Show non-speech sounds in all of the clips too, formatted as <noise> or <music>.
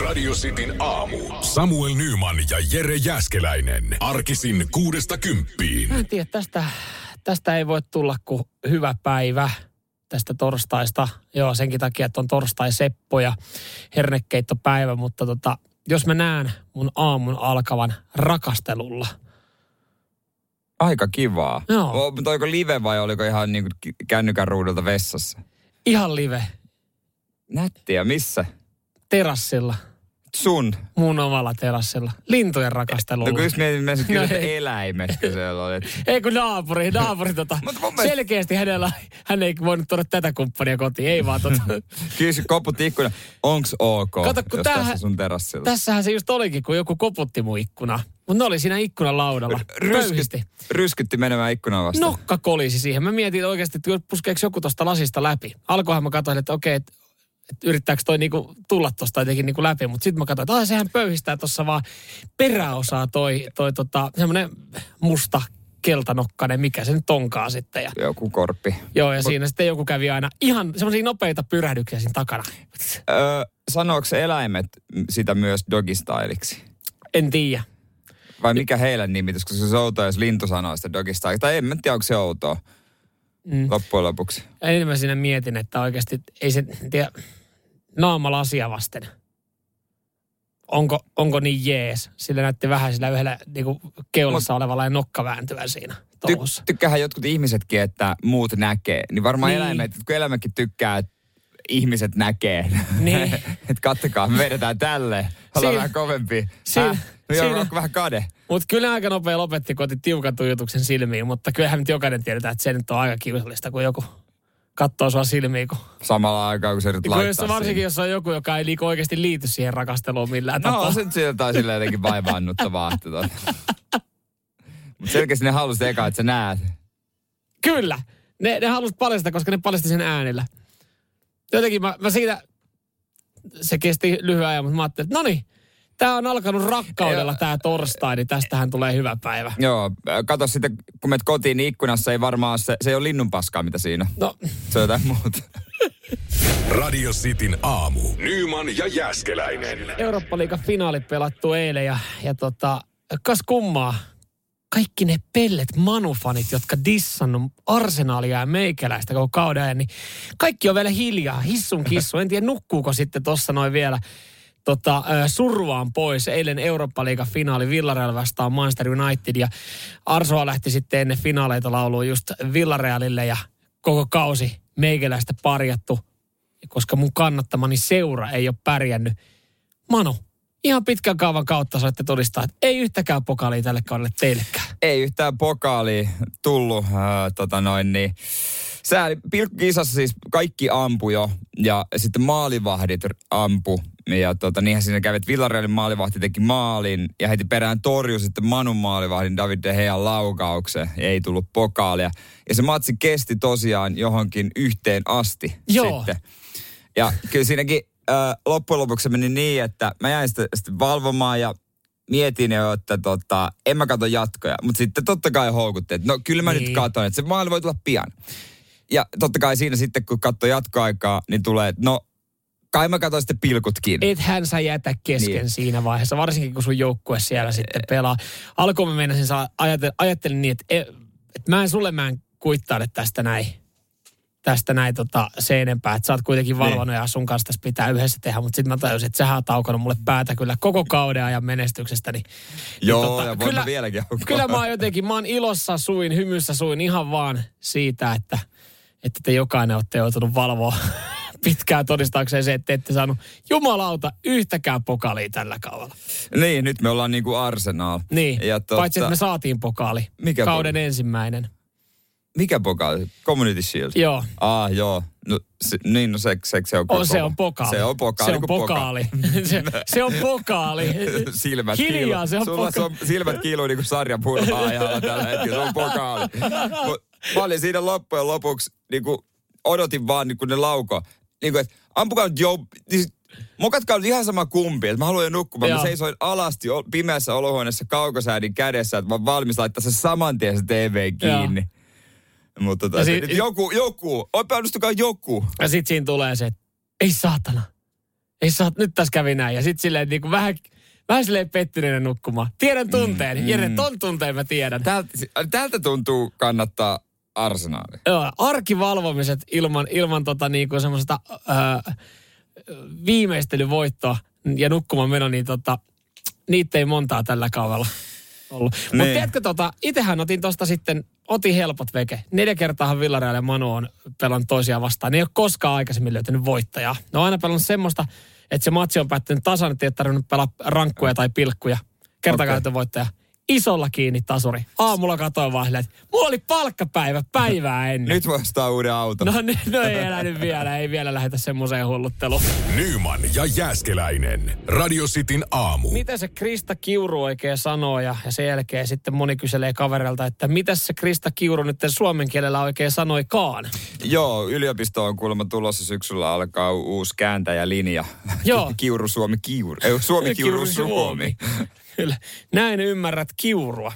Radio Cityn aamu. Samuel Nyman ja Jere Jäskeläinen. Arkisin kuudesta kymppiin. Mä en tiedä, tästä, tästä ei voi tulla kuin hyvä päivä tästä torstaista. Joo, senkin takia, että on torstai Seppo ja hernekeittopäivä, mutta tota, jos mä näen mun aamun alkavan rakastelulla. Aika kivaa. Joo. O, mutta oliko live vai oliko ihan niin kuin kännykän ruudulta vessassa? Ihan live, Nättiä, missä? Terassilla, Sun. mun omalla terassilla, lintujen rakastelulla. No kun just mietin, että kyllä No että ei. eläimetkö siellä oli. Ei kun naapuri, naapuri tota, mielestä- selkeästi hänellä, hän ei voinut tuoda tätä kumppania kotiin, ei vaan tota. <laughs> Kyllä se koputti ikkuna. Onks ok, Kato, kun jos tämähän- tässä sun terassilla? Tässähän se just olikin, kun joku koputti mun ikkuna. Mutta ne oli siinä ikkunan laudalla. Ryskytti, ryskytti menemään ikkunan vastaan. Nokka kolisi siihen. Mä mietin oikeasti, että puskeeko joku tuosta lasista läpi. Alkoihan mä katsoin, että okei, että yrittääkö toi niinku tulla tuosta jotenkin niinku läpi. Mutta sitten mä katsoin, että ai, sehän pöyhistää tuossa vaan peräosaa toi, toi tota, semmoinen musta keltanokkainen, mikä se nyt onkaan sitten. Ja, Joku korppi. joo, ja siinä sitten joku kävi aina ihan semmoisia nopeita pyrähdyksiä siinä takana. Öö, sanooko eläimet sitä myös dogistyliksi? En tiedä. Vai mikä heidän nimitys, koska se on outoa, jos lintu sanoo sitä dogistyle. Tai en tiedä, onko se outoa Mm. loppujen lopuksi. enemmän siinä mietin, että oikeasti ei se, tiedä, naamalasia vasten. Onko, onko niin jees? Sillä näytti vähän sillä yhdellä niin kuin keulassa olevalla ja nokka vääntyvän siinä touhussa. Ty- tykkäähän jotkut ihmisetkin, että muut näkee. Niin varmaan niin. eläimet, kun eläimetkin tykkää, että ihmiset näkee. Niin. <laughs> että kattokaa, me vedetään tälle. Ollaan vähän kovempi. siinä- Häh? No joo, siinä- vähän kade? Mutta kyllä aika nopea lopetti, kun otti tiukan tuijotuksen silmiin. Mutta kyllähän nyt jokainen tiedetään, että se nyt on aika kiusallista, kun joku katsoo sua silmiin. Kun, Samalla aikaa, kun se yrität kun jos, laittaa varsinkin siihen. jos on joku, joka ei liiku oikeasti liity siihen rakasteluun millään No, tapaa. se nyt sieltä on silleen jotenkin vaivaannuttavaa. tota. Mutta selkeästi ne halusi eka, että sä näet. Kyllä. Ne, ne halusivat paljastaa, koska ne paljasti sen äänellä. Jotenkin mä, mä siitä, se kesti lyhyen ajan, mutta mä ajattelin, että no niin, tää on alkanut rakkaudella tää torstai, niin tästähän tulee hyvä päivä. Joo, kato sitten, kun menet kotiin, niin ikkunassa ei varmaan se, se ei ole linnunpaskaa, mitä siinä. No, Se on jotain muuta. <laughs> Radio Cityn aamu. Nyman ja Jäskeläinen. Eurooppa-liigan finaali pelattu eilen ja, ja tota, kas kummaa, kaikki ne pellet manufanit, jotka dissannut arsenaalia ja meikäläistä koko kauden ajan, niin kaikki on vielä hiljaa, hissun kissu. En tiedä, nukkuuko sitten tuossa noin vielä tota, survaan pois. Eilen Eurooppa-liigan finaali Villarreal vastaan Manchester United ja Arsoa lähti sitten ennen finaaleita lauluun just Villarealille ja koko kausi meikäläistä parjattu, koska mun kannattamani seura ei ole pärjännyt. Manu, ihan pitkän kaavan kautta saitte todistaa, että ei yhtäkään pokaalia tälle kaudelle teillekään. ei yhtään pokaali tullut. Äh, tota noin, niin. Sääli, pilkkukisassa siis kaikki ampu jo ja sitten maalivahdit ampu. Ja tota, niinhän siinä kävi, että Villarealin maalivahti teki maalin ja heti perään torjui sitten Manun maalivahdin David De Gean laukauksen. Ei tullut pokaalia. Ja se matsi kesti tosiaan johonkin yhteen asti Joo. sitten. Ja kyllä siinäkin äh, loppujen lopuksi meni niin, että mä jäin sitten, sitten valvomaan ja mietin jo, että tota, en mä katso jatkoja. Mutta sitten totta kai houkutti, että no kyllä mä Niin. nyt katon, että se maali voi tulla pian. Ja totta kai siinä sitten, kun katsoo jatkoaikaa, niin tulee, että no kai mä katson sitten pilkutkin. Ethän sä jätä kesken niin. Siinä vaiheessa, varsinkin kun sun joukkue siellä sitten pelaa. Alkuun mä meinasin, saa- ajattelin, ajattelin niin, että, e- että mä en sulle mä en kuittaile tästä näin tästä näin tota, se enempää, että sä oot kuitenkin valvonut ja sun kanssa tässä pitää yhdessä tehdä, mutta sitten mä tajusin, että sähän oot aukonut mulle päätä kyllä koko kauden ajan menestyksestä, niin Joo, tota, ja kyllä- vieläkin aukkoa. Kyllä mä oon jotenkin, mä oon ilossa suin, hymyssä suin ihan vaan siitä, että, että te jokainen olette joutunut valvoa <laughs> pitkään todistaakseen se, että te ette saanut jumalauta yhtäkään pokaalia tällä kaudella. Niin, nyt me ollaan niinku Arsenal. Niin, Ja tota- paitsi että me saatiin pokaali. Mikä kauden pokaali? ensimmäinen. Mikä pokaali? Community Shield. Joo. Ah, joo. No, se, niin, no se, se, se on On, se kova. on pokaali. Se on pokaali Se on pokaali. se, se on pokaali. <laughs> silmät Hiljaa, kiiluu. se on Sulla poka- on silmät kiiluu niin kuin sarjapurhaajalla tällä hetkellä. Se on pokaali. <laughs> Mut mä olin siinä loppujen lopuksi, niin kuin odotin vaan, niin kuin ne lauko. Niin kuin, että ampukaa nyt jo, niin Mokatkaa nyt ihan sama kumpi, että mä haluan jo nukkumaan. Joo. Mä seisoin alasti pimeässä olohuoneessa kaukosäädin kädessä, että mä valmis laittaa se saman tien se TV kiinni. Mutta tota, si- si- joku, joku, epäonnistukaa joku. Ja sit siinä tulee se, että ei saatana. ei oot, nyt tässä kävi näin. Ja sitten silleen niin kuin vähän, vähän silleen pettyneenä nukkumaan. Tiedän tunteen. Mm, Jere, ton tunteen mä tiedän. Tältä, tältä tuntuu kannattaa arsenaali. Joo, arkivalvomiset ilman, ilman tota niinku semmoista öö, viimeistelyvoittoa ja nukkumaan meno, niin tota, niitä ei montaa tällä kaudella ollut. Mutta Niin. tiedätkö, tota, itsehän otin tosta sitten, otin helpot veke. Neljä kertaa Villareal ja Manu on pelannut toisiaan vastaan. Ne ei ole koskaan aikaisemmin löytänyt voittajaa. Ne on aina pelannut semmoista, että se matsi on päättynyt tasan, että ei tarvinnut pelaa rankkuja tai pilkkuja. Okei. okay. voittaja. Isolla kiinni tasuri. Aamulla katsoin vaan silleen, että mulla oli palkkapäivä päivää ennen. Nyt voi ostaa uuden auton. No, niin, no ei elänyt vielä, ei vielä lähetä semmoiseen hullutteluun. Nyman ja Jääskeläinen. Radio Cityn aamu. Mitä se Krista Kiuru oikein sanoo ja, ja sen jälkeen sitten moni kyselee kaverilta, että mitä se Krista Kiuru nyt suomen kielellä oikein sanoikaan. Joo, yliopisto on kuulemma tulossa syksyllä alkaa uusi kääntäjälinja. Joo. <laughs> Kiuru Suomi Kiuru. Ei, Suomi Kiuru Suomi. Kyllä. Näin ymmärrät kiurua.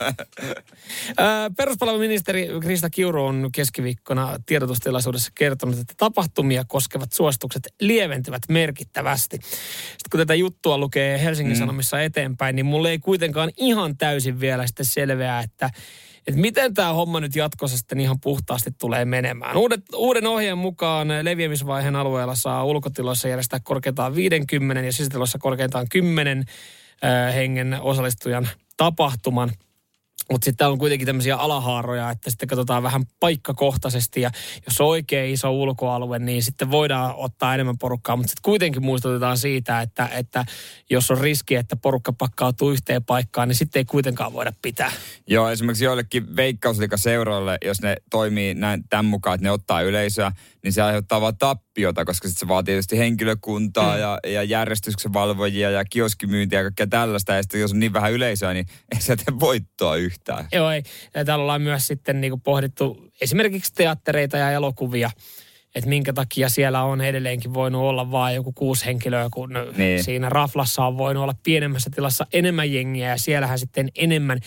<laughs> Peruspalveluministeri Krista Kiuru on keskiviikkona tiedotustilaisuudessa kertonut, että tapahtumia koskevat suositukset lieventyvät merkittävästi. Sitten kun tätä juttua lukee Helsingin mm. Sanomissa eteenpäin, niin mulle ei kuitenkaan ihan täysin vielä sitten selveää, että että miten tämä homma nyt jatkossa sitten ihan puhtaasti tulee menemään. Uudet, uuden ohjeen mukaan leviämisvaiheen alueella saa ulkotiloissa järjestää korkeintaan 50 ja sisätiloissa korkeintaan 10 äh, hengen osallistujan tapahtuman. Mutta sitten on kuitenkin tämmöisiä alahaaroja, että sitten katsotaan vähän paikkakohtaisesti ja jos on oikein iso ulkoalue, niin sitten voidaan ottaa enemmän porukkaa, mutta sitten kuitenkin muistutetaan siitä, että, että jos on riski, että porukka pakkautuu yhteen paikkaan, niin sitten ei kuitenkaan voida pitää. Joo, esimerkiksi joillekin veikkausliikaseuroille, jos ne toimii näin tämän mukaan, että ne ottaa yleisöä, niin se aiheuttaa vaan tappiota, koska sitten se vaatii tietysti henkilökuntaa mm. ja, ja järjestyksen valvojia ja kioskimyyntiä ja kaikkea tällaista. Ja sitten jos on niin vähän yleisöä, niin <laughs> ei se tee voittoa yhtään. Joo, ei. Ja täällä ollaan myös sitten niin pohdittu esimerkiksi teattereita ja elokuvia, että minkä takia siellä on edelleenkin voinut olla vain joku kuusi henkilöä, kun niin. Siinä raflassa on voinut olla pienemmässä tilassa enemmän jengiä ja siellähän sitten enemmän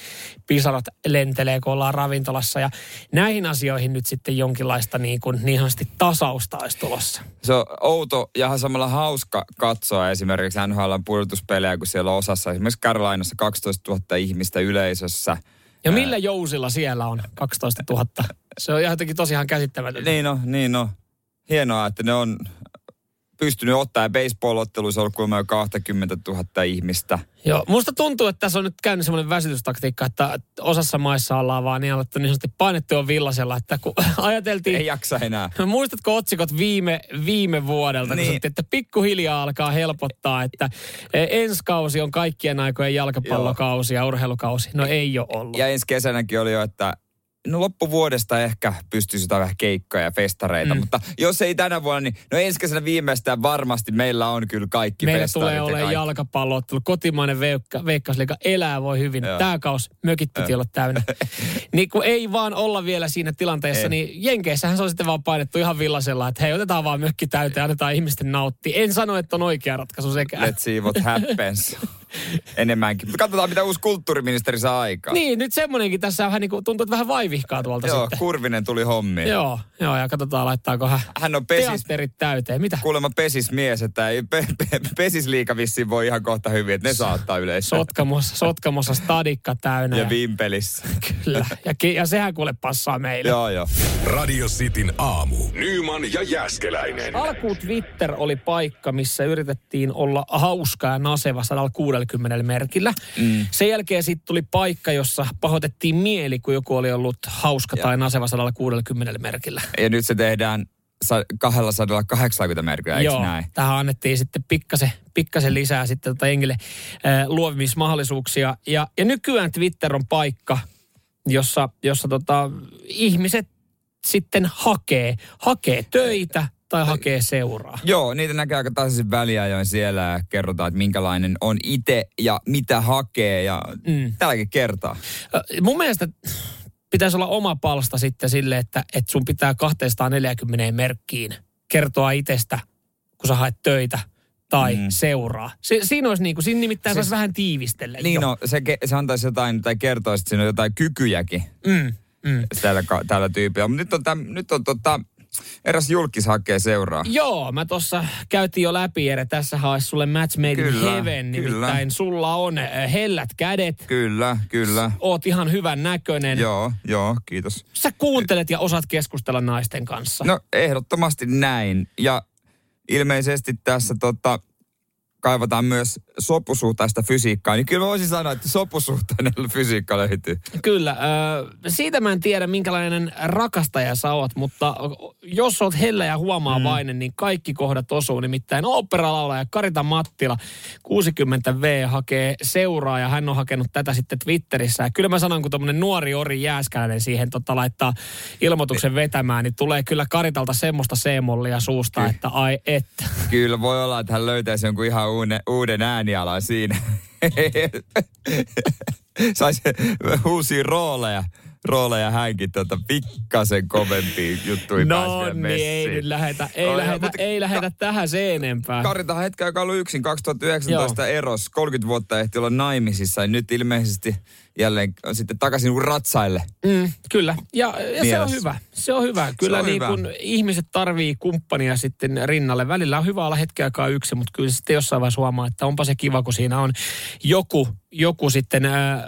pisarat lentelee, kun ollaan ravintolassa. Ja näihin asioihin nyt sitten jonkinlaista niin, kuin, niin tasausta olisi tulossa. Se on outo ja samalla hauska katsoa esimerkiksi NHL pudotuspelejä, kun siellä on osassa esimerkiksi Carolinassa 12 000 ihmistä yleisössä. Ja millä jousilla siellä on 12 000? Se on jotenkin tosiaan käsittämätöntä. Niin no, niin no. Hienoa, että ne on pystynyt ottaa baseball-otteluissa on ollut kuulemma jo 20 000 ihmistä. Joo, musta tuntuu, että tässä on nyt käynyt semmoinen väsytystaktiikka, että osassa maissa ollaan vaan niin alettu niin sanotusti painettu on villasella, että kun <laughs> ajateltiin... Ei jaksa enää. Muistatko otsikot viime, viime vuodelta, kun Niin. sanottiin, että pikkuhiljaa alkaa helpottaa, että e, ensi kausi on kaikkien aikojen jalkapallokausi ja urheilukausi. No ei ole ollut. Ja ensi kesänäkin oli jo, että no loppuvuodesta ehkä pystyisi jotain vähän keikkoja ja festareita, mm. mutta jos ei tänä vuonna, niin no ensi kesänä viimeistään varmasti meillä on kyllä kaikki Meillä tulee ja olemaan kaikki. jalkapalloottelu. Kotimainen veikka, veikkausliiga elää voi hyvin. Joo. Tämä kaus, mökit piti olla täynnä. <laughs> niin kun ei vaan olla vielä siinä tilanteessa, Ei. niin Jenkeissähän se on sitten vaan painettu ihan villasella, että hei, otetaan vaan mökki täyteen, annetaan ihmisten nauttia. En sano, että on oikea ratkaisu sekään. Let's see what happens. <laughs> Enemmänkin. Mutta katsotaan, mitä uusi kulttuuriministeri saa aikaan. Niin, nyt semmoinenkin tässä vähän niin kuin, tuntuu, että vähän vaivihkaa tuolta Joo, sitten. Kurvinen tuli hommiin. Joo, joo, ja katsotaan laittaako hän Hän on pesis, teatterit täyteen. Mitä? kuulemma pesismies, että ei pe, pe, pesisliika vissiin voi ihan kohta hyvin, että ne saa ottaa yleisöä. Sotkamossa, Sotkamossa stadikka täynnä. Ja Ja, vimpelissä. <laughs> kyllä. Ja, ki- ja sehän kuule passaa meille. joo, joo. Radio Cityn aamu. Nyman ja Jääskeläinen. Alkuun Twitter oli paikka, missä yritettiin olla hauska ja naseva 160 merkillä. Mm. Sen jälkeen sitten tuli paikka, jossa pahoitettiin mieli, kun joku oli ollut hauska Ja. tai naseva 160 merkillä. Ja nyt se tehdään sa- 280 merkillä, eikö Joo, näin? tähän annettiin sitten pikkasen, pikkasen lisää sitten tota jengille äh, luovimismahdollisuuksia. Ja, ja nykyään Twitter on paikka, jossa, jossa tota, ihmiset sitten hakee, hakee töitä tai hakee seuraa. Joo, niitä näkee aika tasaisin väliajoin siellä ja kerrotaan, että minkälainen on itse ja mitä hakee ja mm. tälläkin kertaa. Mun mielestä pitäisi olla oma palsta sitten sille, että, että sun pitää 240 merkkiin kertoa itsestä, kun sä haet töitä tai mm. seuraa. Si, siinä olisi niin kuin, siinä nimittäin siis, vähän tiivistellä. Niin jo. no, se, ke- se antaisi jotain, tai kertoisi, että siinä on jotain kykyjäkin Mm, mm. tällä, tällä tyypillä. Mutta nyt on, täm, nyt on tota, eräs julkis hakee seuraa. Joo, mä tuossa käytiin jo läpi, että tässä olisi sulle match made Kyllä, in heaven. kyllä. Nimittäin sulla on äh, hellät kädet, Kyllä, kyllä. oot ihan hyvän näköinen. Joo, joo, kiitos. Sä kuuntelet ja osaat keskustella naisten kanssa. No ehdottomasti näin. Ja ilmeisesti tässä tota, kaivataan myös sopusuhtaista fysiikkaa, niin kyllä mä voisin sanoa, että sopusuhtainen fysiikka löytyy. Kyllä. Äh, siitä mä en tiedä, minkälainen rakastaja sä oot, mutta jos oot hellä ja huomaavainen, mm. niin kaikki kohdat osuu. Nimittäin oopperalaulaja Karita Mattila, 60V, hakee seuraa ja hän on hakenut tätä sitten Twitterissä. Ja kyllä mä sanon, kun tämmöinen nuori Ori Jääskäläinen siihen tota, laittaa ilmoituksen vetämään, niin tulee kyllä Karitalta semmoista seemollia suusta, Kyllä. että ai että. Kyllä voi olla, että hän löytäisi jonkun ihan uuden, uuden äänialan siinä. <laughs> Saisi uusia rooleja, rooleja hänkin tota pikkasen kovempiin juttuihin No niin, ei nyt lähetä, ei joo, lähetä, mutta ei lähetä tähän se enempää. Karita hetken aikaa ollut yksin, 2019 eros, 30 vuotta ehti olla naimisissa ja nyt ilmeisesti jälleen on sitten takaisin ratsaille. Mm, kyllä, ja, ja se on hyvä. Se on hyvä. Kyllä on niin hyvä. kun ihmiset tarvii kumppania sitten rinnalle. Välillä on hyvä olla hetken aikaa yksin, mutta kyllä sitten jossain vaiheessa huomaa, että onpa se kiva, kun siinä on joku, joku sitten äh,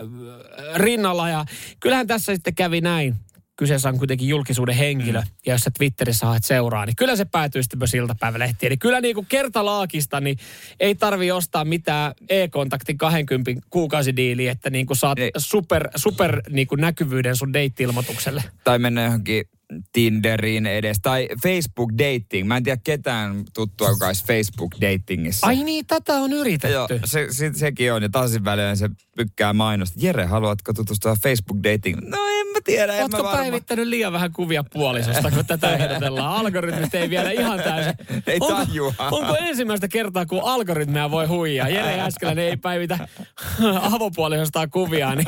rinnalla. Ja kyllähän tässä sitten kävi näin. Kyseessä on kuitenkin julkisuuden henkilö, mm. ja jos sä Twitterissä haet seuraa, niin kyllä se päätyy sitten myös iltapäivälehtiin. Eli kyllä niin kuin kertalaakista, niin ei tarvi ostaa mitään e-kontaktin 20 kuukausidiiliä, että niin kuin saat Ei. super, super niin kuin näkyvyyden sun deitti-ilmoitukselle. Tai mennä johonkin Tinderiin edes. Tai Facebook Dating. Mä en tiedä ketään tuttua, joka olisi Facebook Datingissa. Ai niin, tätä on yritetty. Joo, se, se, sekin on. Ja tasaisin väliin se pykkää mainosta. Jere, haluatko tutustua Facebook Dating? No en mä tiedä, en Ootko mä päivittänyt liian vähän kuvia puolisosta, kun tätä ehdotellaan? Algoritmit ei vielä ihan täysin. <laughs> Ei onko, tajua. onko ensimmäistä kertaa, kun algoritmeja voi huijaa? Jere Jääskeläinen ei päivitä <laughs> avopuolisostaan kuvia, niin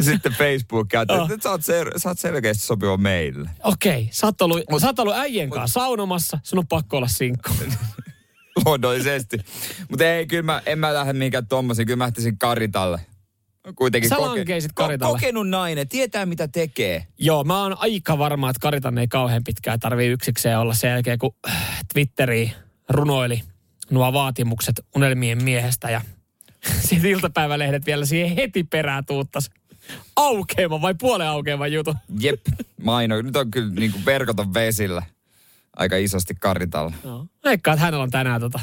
Sitten Facebook käyttää, Joo. että sä oot, sel- sä oot selkeästi sopiva meille. okei, sä oot ollut, sä oot ollut äijän kanssa saunomassa, sun on pakko olla sinkku. <laughs> Luonnollisesti. Mutta ei, kyllä mä, en mä lähde mihinkään tommosiin. Kyllä mä lähtisin Karitalle. Kuitenkin Sä lankeisit Karitalle. kokenut nainen, tietää mitä tekee. Joo, mä oon aika varma, että Karitan ei kauhean pitkään tarvii yksikseen olla sen jälkeen, kun Twitteri runoili nuo vaatimukset unelmien miehestä ja <laughs> sitten iltapäivälehdet vielä siihen heti perään tuuttas aukeama vai puolen aukeama juttu. Jep, maino. Nyt on kyllä niin kuin verkoton vesillä aika isosti Karitalla. No. Veikkaan, että hänellä on tänään tota,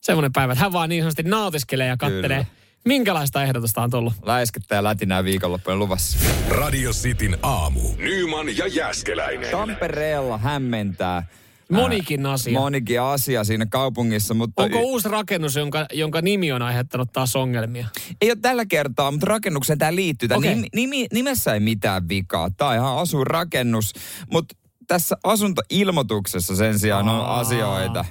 semmoinen päivä, että hän vaan niin sanotusti nautiskelee ja kattelee, Kyllä. minkälaista ehdotusta on tullut. Läiskettä ja lätinää viikonloppujen luvassa. Radio Cityn aamu. Nyman ja Jäskeläinen. Tampereella hämmentää. Monikin asia. Monikin asia siinä kaupungissa, mutta Onko uusi rakennus, jonka, jonka nimi on aiheuttanut taas ongelmia? ei ole tällä kertaa, mutta rakennukseen tämä liittyy. Tämä Okei. nimi, nimi, nimessä ei mitään vikaa. Tämä on ihan asuinrakennus, mutta tässä asuntoilmoituksessa sen sijaan on asioita,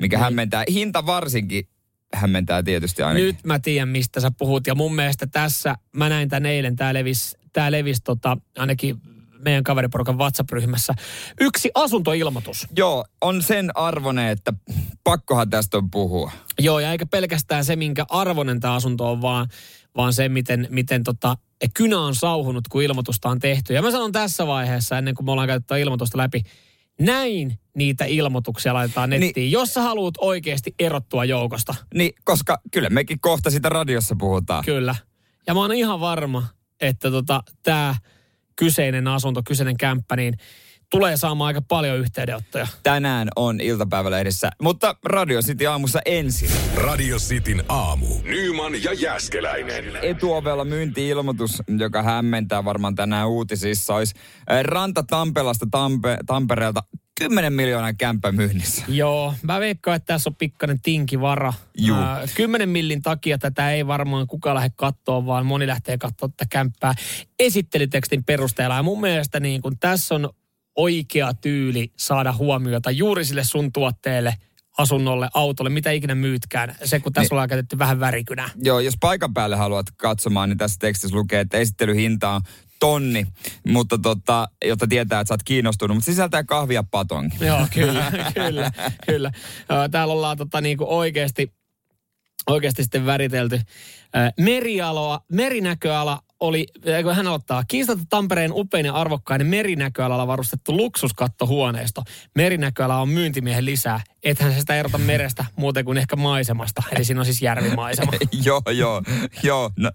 mikä hämmentää. Hinta varsinkin hämmentää tietysti ainakin. Nyt mä tiedän, mistä sä puhut. Ja mun mielestä tässä, mä näin tän eilen, tää levisi, tää levisi tota, ainakin meidän kaveriporukan WhatsApp-ryhmässä. Yksi asuntoilmoitus. Joo, on sen arvone, että pakkohan tästä on puhua. Joo, ja eikä pelkästään se, minkä arvoinen tämä asunto on, vaan, vaan se, miten, miten tota, kynä on sauhunut, kun ilmoitusta on tehty. Ja mä sanon tässä vaiheessa, ennen kuin me ollaan käytetty ilmoitusta läpi, näin niitä ilmoituksia laitetaan nettiin, niin, jos sä haluat oikeasti erottua joukosta. Niin, koska kyllä mekin kohta sitä radiossa puhutaan. Kyllä. Ja mä oon ihan varma, että tota, tämä kyseinen asunto, kyseinen kämppä, niin tulee saamaan aika paljon yhteydenottoja. Tänään on iltapäivälehdessä, mutta Radio City aamussa ensin. Radio Cityn aamu. Nyman ja Jäskeläinen. Etuovella myynti-ilmoitus, joka hämmentää varmaan tänään uutisissa, olisi äh, Ranta Tampelasta Tampe, Tampereelta 10 miljoonan kämppä myynnissä. Joo, mä veikkaan, että tässä on pikkainen tinkivara. Juu. Ää, 10 millin takia tätä ei varmaan kukaan lähde kattoon, vaan moni lähtee katsoa tätä kämppää esittelytekstin perusteella. Ja mun mielestä niin kun tässä on oikea tyyli saada huomiota juuri sille sun tuotteelle, asunnolle, autolle, mitä ikinä myytkään. Se, kun tässä Niin. ollaan käytetty vähän värikynää. Joo, jos paikan päälle haluat katsomaan, niin tässä tekstissä lukee, että esittelyhinta on tonni, mutta tota, jotta tietää, että sä oot kiinnostunut, mutta sisältää kahvia patongi. Joo, kyllä, <laughs> kyllä, kyllä. Täällä ollaan tota niinku oikeasti, oikeasti sitten väritelty merialoa, merinäköala oli, kun hän aloittaa, kiistatta Tampereen upein ja arvokkainen merinäköalalla varustettu luksuskattohuoneisto. Merinäköala on myyntimiehen lisää. Ethän se sitä erota merestä muuten kuin ehkä maisemasta. Eli siinä on siis järvimaisema. <laughs> joo, joo, joo. No,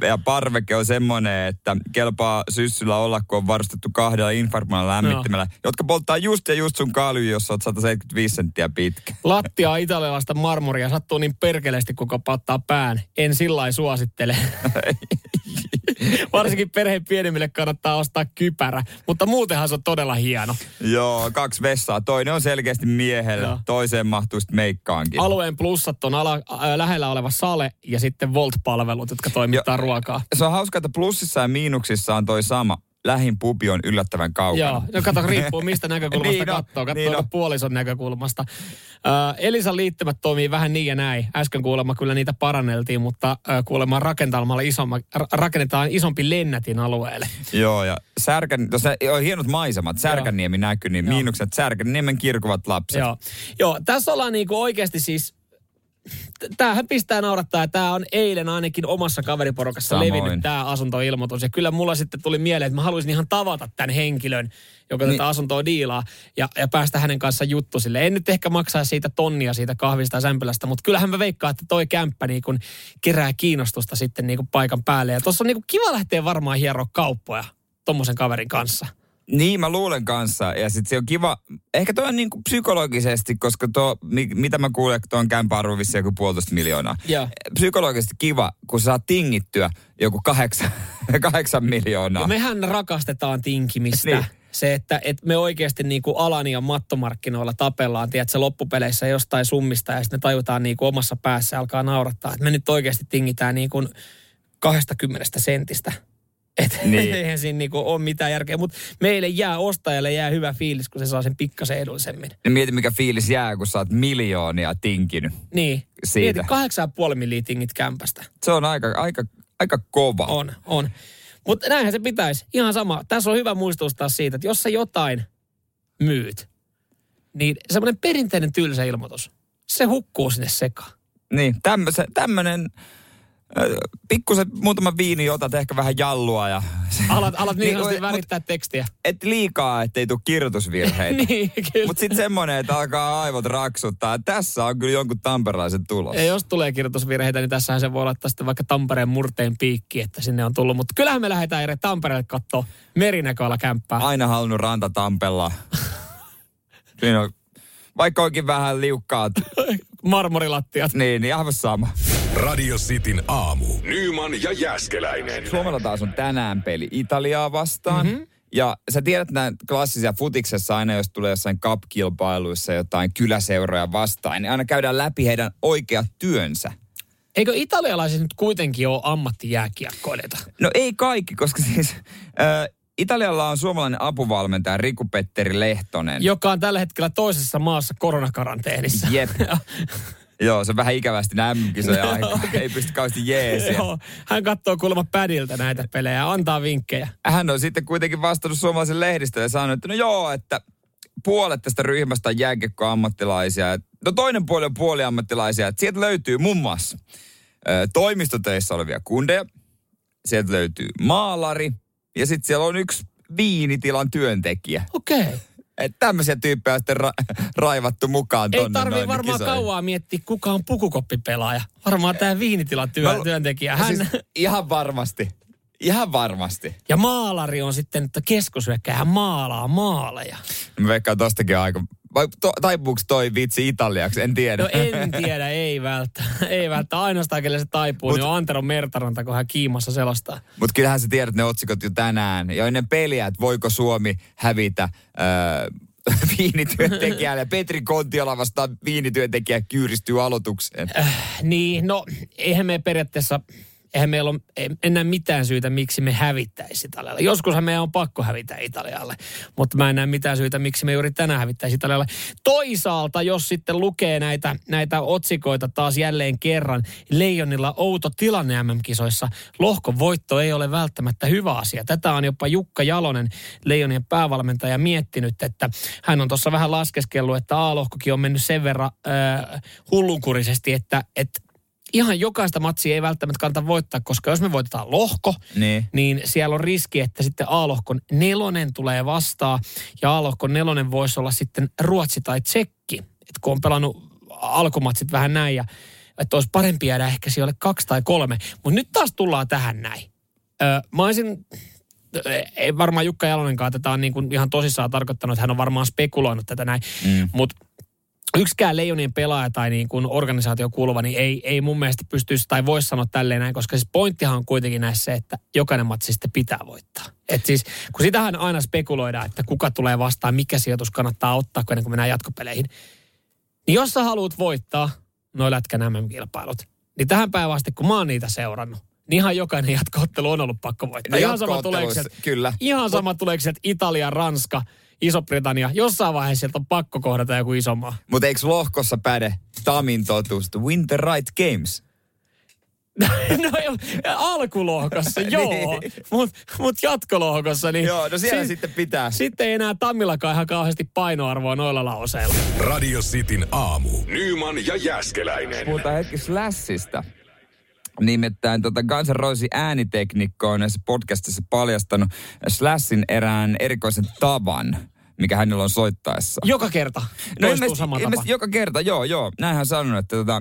ja parveke on semmoinen, että kelpaa syssyllä olla, kun on varustettu kahdella infarmalla lämmittämällä, no. jotka polttaa just ja just sun kaalyyn, jos oot 175 senttiä pitkä. Lattia on italialaista marmoria, sattuu niin perkeleesti, kun kopattaa pään. En sillä suosittele. <laughs> <laughs> Varsinkin perheen pienemmille kannattaa ostaa kypärä, mutta muutenhan se on todella hieno. Joo, kaksi vessaa. Toinen on selkeästi miehellä, Joo. toiseen mahtuu sitten meikkaankin. Alueen plussat on ala, äh, lähellä oleva sale ja sitten Volt-palvelut, jotka toimittaa jo, ruokaa. Se on hauska, että plussissa ja miinuksissa on toi sama lähin pubi on yllättävän kaukana. Joo, no kato, riippuu mistä <laughs> näkökulmasta niin katsoo. Katsoo niin puolison näkökulmasta. Uh, Elisan liittymät toimii vähän niin ja näin. Äsken kuulemma kyllä niitä paranneltiin, mutta uh, kuulemma rakentamalla isomma, rakennetaan isompi lennätin alueelle. <laughs> Joo, ja Särkän, tuossa on hienot maisemat. Särkänniemi näkyy, niin Joo. miinukset Särkänniemen kirkuvat lapset. Joo, Joo tässä ollaan niinku oikeasti siis tämähän pistää naurattaa, ja tämä on eilen ainakin omassa kaveriporukassa Samoin. levinnyt tämä asuntoilmoitus. Ja kyllä mulla sitten tuli mieleen, että mä haluaisin ihan tavata tämän henkilön, joka niin. tätä asuntoa diilaa, ja, ja päästä hänen kanssa juttu sille. En nyt ehkä maksaa siitä tonnia siitä kahvista ja sämpylästä, mutta kyllähän mä veikkaan, että toi kämppä niin kun kerää kiinnostusta sitten niin kun paikan päälle. Ja tuossa on niin kiva lähteä varmaan hieroa kauppoja tommosen kaverin kanssa. Niin, mä luulen kanssa. Ja sitten se on kiva, ehkä toi on niinku psykologisesti, koska tuo, mitä mä kuulen, että on kämpäarvo joku puolitoista miljoonaa. Ja. Psykologisesti kiva, kun sä saat tingittyä joku kahdeksan, <laughs> kahdeksan miljoonaa. Ja mehän rakastetaan tinkimistä. Niin. Se, että, että me oikeasti niin kuin alan ja mattomarkkinoilla tapellaan, tiedätkö, loppupeleissä jostain summista ja sitten me tajutaan niin kuin omassa päässä alkaa naurattaa, että me nyt oikeasti tingitään niin kuin 20 sentistä että niin. <laughs> eihän siinä niinku ole mitään järkeä. Mutta meille jää, ostajalle jää hyvä fiilis, kun se saa sen pikkasen edullisemmin. Ja mieti, mikä fiilis jää, kun sä oot miljoonia tinkinyt. Niin. Siitä. Mieti, 8,5 milliä tingit kämpästä. Se on aika, aika, aika kova. On, on. Mutta näinhän se pitäisi. Ihan sama. Tässä on hyvä muistuttaa siitä, että jos sä jotain myyt, niin semmoinen perinteinen tylsä ilmoitus, se hukkuu sinne sekaan. Niin, tämmöinen pikkusen muutama viini otat ehkä vähän jallua ja... Alat, alat <laughs> niin, niin värittää mut, tekstiä. Et liikaa, ettei tule kirjoitusvirheitä. <laughs> niin, kyllä. Mutta sitten semmoinen, että alkaa aivot raksuttaa. Tässä on kyllä jonkun tamperelaisen tulos. Ja jos tulee kirjoitusvirheitä, niin tässähän se voi laittaa sitten vaikka Tampereen murteen piikki, että sinne on tullut. Mutta kyllähän me lähdetään eri Tampereelle katsoa merinäköala kämppää. Aina halunnut rantatampella. <laughs> Siinä on, vaikka onkin vähän liukkaat. Marmorilattiat. Niin, niin aivan sama. Radio Cityn aamu. Nyman ja Jäskeläinen. Suomella taas on tänään peli Italiaa vastaan. Mm-hmm. Ja sä tiedät näin klassisia futiksessa aina, jos tulee jossain cup-kilpailuissa jotain kyläseuroja vastaan, niin aina käydään läpi heidän oikeat työnsä. Eikö italialaiset nyt kuitenkin ole ammattijääkiekkoilijoita? No ei kaikki, koska siis äh, Italialla on suomalainen apuvalmentaja Riku-Petteri Lehtonen. Joka on tällä hetkellä toisessa maassa koronakaranteenissa. Jep. <laughs> Joo, se on vähän ikävästi nämkisoja <laughs> aika. Ei pysty kauheasti jeesiä. Joo, hän katsoo kuulemma pädiltä näitä pelejä ja antaa vinkkejä. Hän on sitten kuitenkin vastannut suomalaisen lehdistöön ja sanonut, että no joo, että puolet tästä ryhmästä on jääkiekkoammattilaisia. No toinen puoli on puoliammattilaisia. Että sieltä löytyy muun muassa toimistotöissä olevia kundeja. Sieltä löytyy maalari. Ja sitten siellä on yksi viinitilan työntekijä. Okei. Okay. Että tämmöisiä tyyppejä on sitten ra- raivattu mukaan tonne Ei tarvii varmaan kisoihin. kauaa miettiä, kuka on pukukoppipelaaja. Varmaan tämä viinitilan työ, Mä, työntekijä. Hän... Siis ihan varmasti. Ihan varmasti. Ja maalari on sitten, että keskushyökkäjä hän maalaa maaleja. Mä veikkaan tostakin aika vai to, taipuuko toi vitsi italiaksi? En tiedä. No en tiedä, ei välttämättä. <laughs> Ei välttämättä. Ainoastaan, kelle se taipuu, Mut, niin on Antero Mertaranta, kun hän kiimassa selostaa. Mutta kyllähän sä tiedät ne otsikot jo tänään. Ja ennen peliä, että voiko Suomi hävitä äh, <laughs> viinityöntekijälle. Petri Kontiola vastaan viinityöntekijä kyyristyy aloitukseen. Äh, niin, no eihän me periaatteessa eihän meillä ole enää mitään syytä, miksi me hävittäisi Italialle. Joskushan meidän on pakko hävitä Italialle, mutta mä en näe mitään syytä, miksi me juuri tänään hävittäisi Italialle. Toisaalta, jos sitten lukee näitä, näitä otsikoita taas jälleen kerran, Leijonilla outo tilanne MM-kisoissa. Lohkon voitto ei ole välttämättä hyvä asia. Tätä on jopa Jukka Jalonen, Leijonien päävalmentaja, miettinyt, että hän on tuossa vähän laskeskellut, että A-lohkokin on mennyt sen verran äh, hullunkurisesti, että, että ihan jokaista matsia ei välttämättä kannata voittaa, koska jos me voitetaan lohko, Niin. niin siellä on riski, että sitten A-lohkon nelonen tulee vastaan. Ja A-lohkon nelonen voisi olla sitten Ruotsi tai Tsekki. Et kun on pelannut alkumatsit vähän näin ja että olisi parempi jäädä ehkä siellä kaksi tai kolme. Mutta nyt taas tullaan tähän näin. Öö, mä olisin, ei varmaan Jukka Jalonenkaan tätä on niin kuin ihan tosissaan tarkoittanut, että hän on varmaan spekuloinut tätä näin. Mm. Mutta yksikään Leijonien pelaaja tai niin kuin organisaatio kuuluva, niin ei, ei mun mielestä pystyisi tai voisi sanoa tälleen näin, koska siis pointtihan on kuitenkin näissä se, että jokainen matsi sitten pitää voittaa. Et siis, kun sitähän aina spekuloidaan, että kuka tulee vastaan, mikä sijoitus kannattaa ottaa, kun ennen kuin mennään jatkopeleihin. Niin jos sä haluat voittaa noin lätkän MM-kilpailut, niin tähän päivään asti, kun mä oon niitä seurannut, niin ihan jokainen jatkoottelu on ollut pakko voittaa. No ihan sama tuleeko kyllä. Ihan sama tuleeko Italia, Ranska, Iso-Britannia. Jossain vaiheessa sieltä on pakko kohdata joku iso maa. Mutta eikö lohkossa päde Tamin totuus, the right games? <laughs> no jo, alkulohkossa, <laughs> joo. Niin. Mutta mut jatkolohkossa, niin... Joo, no siellä sitten pitää. Sitten ei enää Tammillakaan ihan kauheasti painoarvoa noilla lauseilla. Radio Cityn aamu. Nyman ja Jäskeläinen. Puhutaan hetki Slashista. Nimittäin tota Guns N' Roses ääniteknikko on näissä podcastissa paljastanut Slashin erään erikoisen tavan, mikä hänellä on soittaessa. Joka kerta toistuu sama tapa. No ilmeisesti joka kerta, joo, joo. Näin hän sanonut, että tota,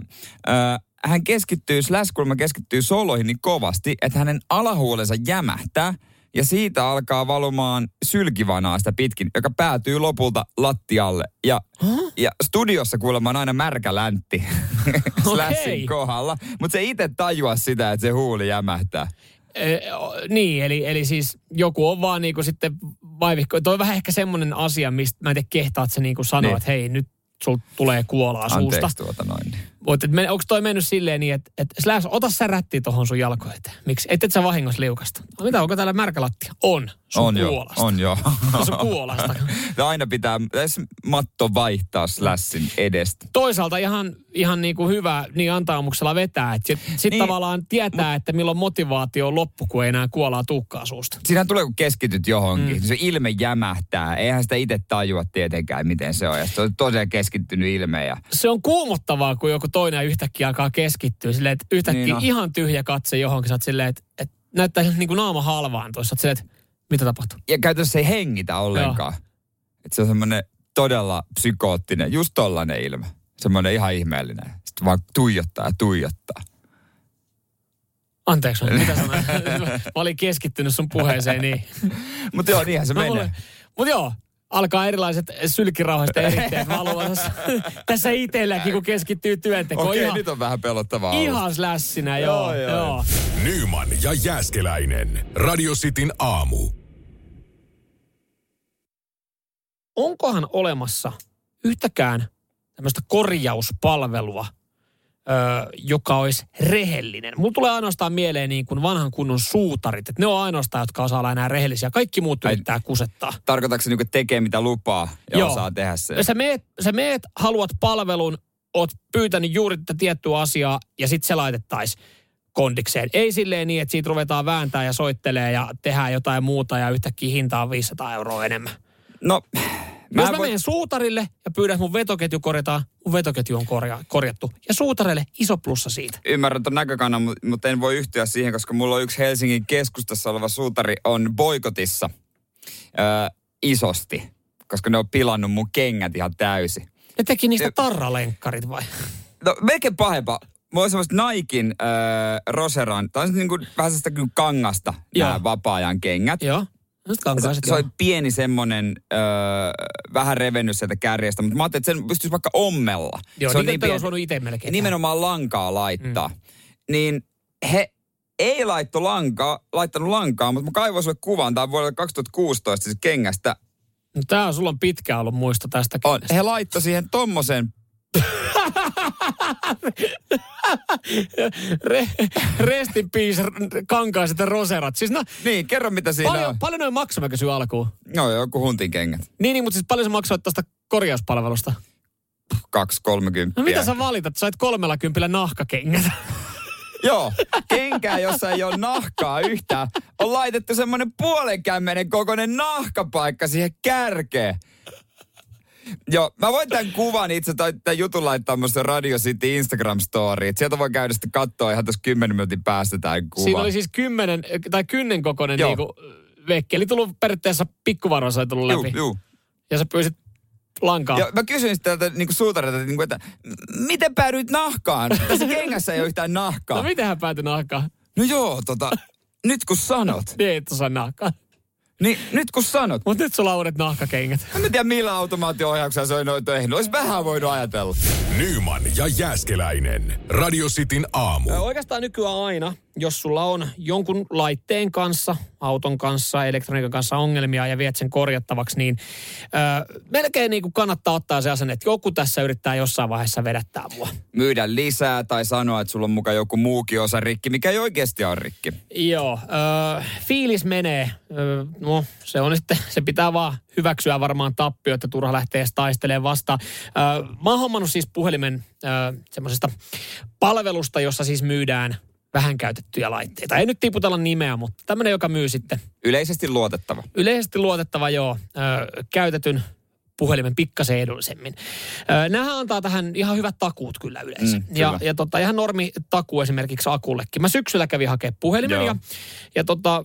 äh, hän keskittyy, Slash kulma keskittyy soloihin niin kovasti, että hänen alahuolensa jämähtää ja siitä alkaa valumaan sylkivanaa sitä pitkin, joka päätyy lopulta lattialle. Ja, huh? ja studiossa kuulemma on aina märkä läntti <laughs> <laughs> Slashin kohdalla, mutta se itse tajua sitä, että se huuli jämähtää. Niin, eli, eli siis joku on vaan niinku sitten vaivihko. Toi on vähän ehkä semmoinen asia, mistä mä en tiedä kehtaat se niinku sanoa, Niin. että hei, nyt sul tulee kuolaa suusta. Anteeksi tuota noin. Mutta onko toi mennyt silleen niin, että et Slash, ota sä rätti tohon sun jalkojen eteen. Miksi? Et et sä vahingossa liukasta. No, mitä, onko täällä märkä lattia? On. Sun On jo, kuolasta. on jo. No <laughs> sun kuolasta. <laughs> Aina pitää edes matto vaihtaa Slashin edestä. Toisaalta ihan, ihan niin kuin hyvä niin antaamuksella vetää. Että sitten sit Niin. tavallaan tietää, että milloin motivaatio on loppu, kun ei enää kuolaa tuukkaa suusta. Siinähän tulee, kun keskityt johonkin. Mm. Se ilme jämähtää. Eihän sitä itse tajua tietenkään, miten se on. Ja se on tosiaan keskittynyt ilme. Ja... Se on kuumottavaa, kun joku toinen yhtäkkiä alkaa keskittyä. Silleen, että yhtäkkiä Niin on. ihan tyhjä katse johonkin. Sä oot silleen, että, että näyttää niin kuin naama halvaan tuossa. Silleen, että mitä tapahtuu? ja käytännössä ei hengitä ollenkaan. Et se on semmoinen todella psykoottinen, just tollainen ilme. Semmoinen ihan ihmeellinen. Sitten vaan tuijottaa ja tuijottaa. Anteeksi, mitä sanoin? <laughs> Mä olin keskittynyt sun puheeseen, niin... Mutta joo, niinhän se menee. Mutta joo, alkaa erilaiset sylkirauhasta eritteet valua tässä, tässä itselläkin, kun keskittyy työntekoon. Okei, ihan, nyt on vähän pelottavaa ihan slässinä, joo. Joo, joo, joo. Nyman ja Jäskeläinen. Radio Cityn aamu. Onkohan olemassa yhtäkään tämmöistä korjauspalvelua, öö, joka olisi rehellinen? Mulla tulee ainoastaan mieleen niin kuin vanhan kunnon suutarit. Että ne on ainoastaan, jotka osaa olla enää rehellisiä. Kaikki muut Ai- yrittää kusettaa. Tarkoitatko se niinku tekee mitä lupaa ja Joo. osaa tehdä sen? Sä meet, sä meet, haluat palvelun, oot pyytänyt juuri tätä tiettyä asiaa ja sitten se laitettaisiin kondikseen. Ei silleen niin, että siitä ruvetaan vääntää ja soittelee ja tehdään jotain muuta ja yhtäkkiä hinta on 500 euroa enemmän. No, Mä Jos mä voi- menen suutarille ja pyydän, että mun vetoketju korjataan, mun vetoketju on korja- korjattu. Ja suutarille iso plussa siitä. ymmärrän ton näkökannan, mu- mutta en voi yhtyä siihen, koska mulla on yksi Helsingin keskustassa oleva suutari on boikotissa öö, isosti, koska ne on pilannut mun kengät ihan täysin. Ne teki niistä tarralenkkarit vai? No melkein pahempaa. Mulla on semmoista Naikin öö, Roseran, tai on se niinku, vähän sellaista kuin kangasta nämä vapaa-ajan kengät. Joo. Se, se oli pieni semmonen, öö, vähän revennyt sieltä kärjestä, mutta mä ajattelin, että sen pystyisi vaikka ommella. Joo, se on niin pieni. olisi itse melkein. Nimenomaan lankaa laittaa. Mm. Niin he ei laitto lankaa, laittanut lankaa, mutta mä kaivoin sulle kuvan, on vuodelta 2016 siis kengästä. No tää on, sulla on pitkään ollut muisto tästä. On, he laittoi siihen tommosen, Re, rest in peace, kankaiset ja roserat. Siis no, niin kerro mitä siinä paljon, on. paljon noin maksoi, mä kysyin alkuun. No joku huntin kengät. Niin, niin, mutta siis paljon sä maksoit tuosta korjauspalvelusta? 2,30. No mitä sä valitat? Sait kolmella kympillä nahkakengät. <laughs> Joo, kenkää, jossa ei ole nahkaa yhtään. On laitettu semmonen puolen kämmenen kokoinen nahkapaikka siihen kärkeen. Joo, mä voin tämän kuvan itse, tai tämän jutun laittaa musta Radio City instagram story. Sieltä voi käydä sitten katsoa ihan tuossa 10 minuutin päästä tämän kuvan. Siinä oli siis kymmenen, tai kynnen kokoinen niinku vekkeli tullut periaatteessa pikkuvaroissa ei tullut läpi. Juu, juu. Ja sä pyysit lankaa. Ja mä kysyin sitten tältä niin suutarilta, että, niin kuin, että miten päädyit nahkaan? Tässä kengässä ei ole yhtään nahkaa. No miten hän päätyi nahkaan? No joo, tota, nyt kun sanot. <laughs> Niin, et osaa nahkaa. Niin, nyt kun sanot. Mutta nyt sulla on uudet nahkakengät. Mä en tiedä millä automaatio-ohjauksella se on noin tehnyt. Olisi vähän voinut ajatella. Nyman ja Jääskeläinen. Radio Cityn aamu. Ö, Oikeastaan nykyään aina, jos sulla on jonkun laitteen kanssa, auton kanssa, elektroniikan kanssa ongelmia ja viet sen korjattavaksi, niin ö, melkein niin kuin kannattaa ottaa se asenne, että joku tässä yrittää jossain vaiheessa vedättää mua. Myydä lisää tai sanoa, että sulla on mukaan joku muukin osa rikki, mikä ei oikeasti ole rikki. Joo, ö, fiilis menee. Ö, no, se on sitten, se pitää vaan hyväksyä varmaan tappio, että turha lähtee edes taistelemaan vastaan. Ö, mä oon hommannut siis puhelimen ö, semmoisesta palvelusta, jossa siis myydään vähän käytettyjä laitteita. Ei nyt tiputella nimeä, mutta tämmöinen, joka myy sitten Yleisesti luotettava. yleisesti luotettava joo, ö, käytetyn puhelimen pikkasen edullisemmin. Ö, Nämähän antaa tähän ihan hyvät takuut kyllä yleensä. Mm, ja, ja tota, ihan normi takuu esimerkiksi akullekin. Mä syksyllä kävin hakemaan puhelimen Joo. ja, ja tota,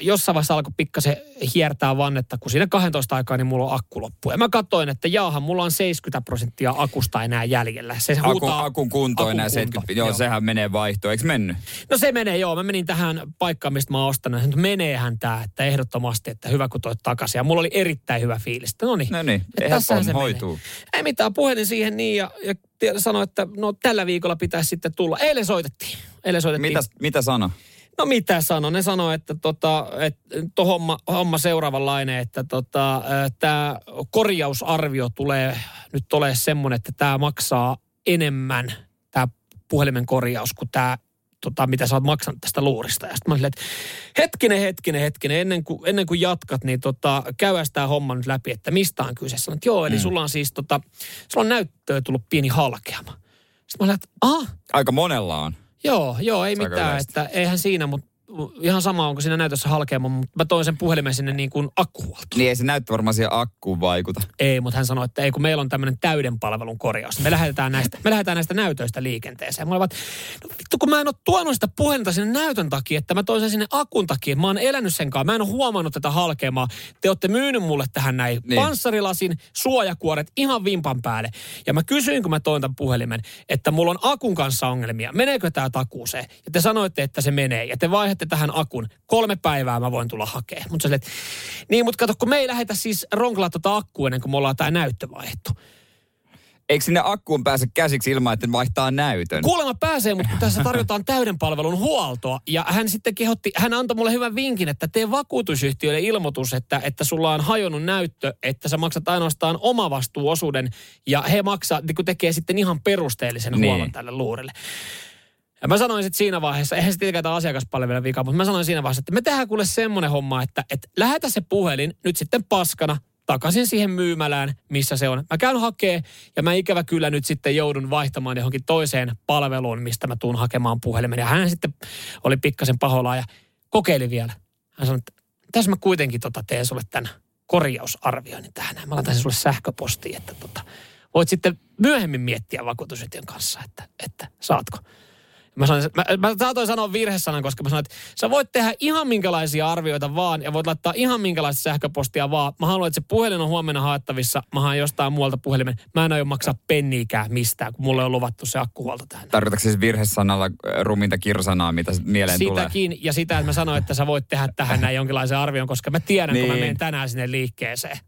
jossain vaiheessa alkoi pikkasen hiertää vannetta, kun siinä 12 aikaa niin mulla on akku loppu. Ja mä katsoin, että jaahan, mulla on 70 prosenttia akusta enää jäljellä. Se Akun, huutaa, akun kunto akun enää kunto, 70. Joo, sehän menee vaihtoon. Eikö mennyt? No se menee, joo. Mä menin tähän paikkaan, mistä mä ostanut. Että meneehän tää, että ehdottomasti, että hyvä kun toit takaisin. Ja mulla oli erittäin hyvä fiilis. No niin. No niin, tässähän se hoituu. menee. Ei mitään, puhelin siihen niin ja, ja sanoi, että no tällä viikolla pitäisi sitten tulla. Eilen soitettiin. Eilen soitettiin. Mitä, mitä sano? No mitä sano? Ne sanoi, että tota, et, to homma, homma seuraavanlainen, että tota, tämä korjausarvio tulee nyt ole semmoinen, että tämä maksaa enemmän, tämä puhelimen korjaus, kuin tämä tota, mitä sä oot maksanut tästä luurista. Ja sitten mä olin, että hetkinen, hetkinen, hetkinen, ennen kuin, ennen kuin jatkat, niin tota, käydään tämä homma nyt läpi, että mistä on kyse. Sanoin, että joo, eli mm. sulla on siis tota, sulla on näyttöön tullut pieni halkeama. Sitten mä olin, että ah, Aika monella on. Joo, joo, ei aika mitään, yleistä. että eihän siinä, mutta ihan sama onko siinä näytössä halkeama, mutta mä toin sen puhelimen sinne niin kuin akkuhuoltoon. Niin ei se näyttö varmaan siihen akkuun vaikuta. Ei, mutta hän sanoi, että ei kun meillä on tämmöinen täyden palvelun korjaus. Me lähdetään näistä, me lähdetään näistä näytöistä liikenteeseen. Mä vaan, no vittu kun mä en ole tuonut sitä puhelinta sinne näytön takia, että mä toin sen sinne akun takia. Mä oon elänyt sen kanssa. Mä en ole huomannut tätä halkeamaa. Te olette myynyt mulle tähän näin Niin. panssarilasin, suojakuoret ihan vimpan päälle. Ja mä kysyin, kun mä toin tämän puhelimen, että mulla on akun kanssa ongelmia. Meneekö tämä takuuseen? Ja te sanoitte, että se menee. Ja te vaihdatte tähän akun. Kolme päivää mä voin tulla hakemaan. Mutta että niin, mutta kato, kun me ei lähdetä siis ronklaa tota akkua ennen kuin me ollaan tämä näyttö vaihdettu. Eikö sinne akkuun pääse käsiksi ilman, että vaihtaa näytön? Kuulemma pääsee, mutta tässä tarjotaan täyden palvelun huoltoa. Ja hän sitten kehotti, hän antoi mulle hyvän vinkin, että tee vakuutusyhtiölle ilmoitus, että, että sulla on hajonnut näyttö, että sä maksat ainoastaan omavastuuosuuden. Ja he maksaa, kun tekee sitten ihan perusteellisen Niin. niin. huollon tälle luurille. Ja mä sanoin sitten siinä vaiheessa, eihän se tietenkään tämä asiakaspalvelun vika, mutta mä sanoin siinä vaiheessa, että me tehdään kuule semmoinen homma, että, että lähetä se puhelin nyt sitten paskana takaisin siihen myymälään, missä se on. Mä käyn hakee ja mä ikävä kyllä nyt sitten joudun vaihtamaan johonkin toiseen palveluun, mistä mä tuun hakemaan puhelimen. Ja hän sitten oli pikkasen pahoillaan ja kokeili vielä. Hän sanoi, että tässä mä kuitenkin tota teen sulle tämän korjausarvioinnin tähän. Mä laitan sen sulle sähköpostiin, että tota, voit sitten myöhemmin miettiä vakuutusyhtiön kanssa, että, että saatko. Mä, sanoin, mä, mä saatoin sanoa virhesanan, koska mä sanoin, että sä voit tehdä ihan minkälaisia arvioita vaan ja voit laittaa ihan minkälaista sähköpostia vaan. Mä haluan, että se puhelin on huomenna haettavissa. Mä haen jostain muualta puhelimen. Mä en aio maksaa penniikään mistään, kun mulle on luvattu se akkuhuolto tähän. Tarkoitatko siis virhesanalla äh, ruminta kirsanaa, mitä mieleen tulee? Sitäkin ja sitä, että mä sanoin, että sä voit tehdä tähän näin jonkinlaisen arvion, koska mä tiedän, niin. kun mä Niin. menen tänään sinne liikkeeseen.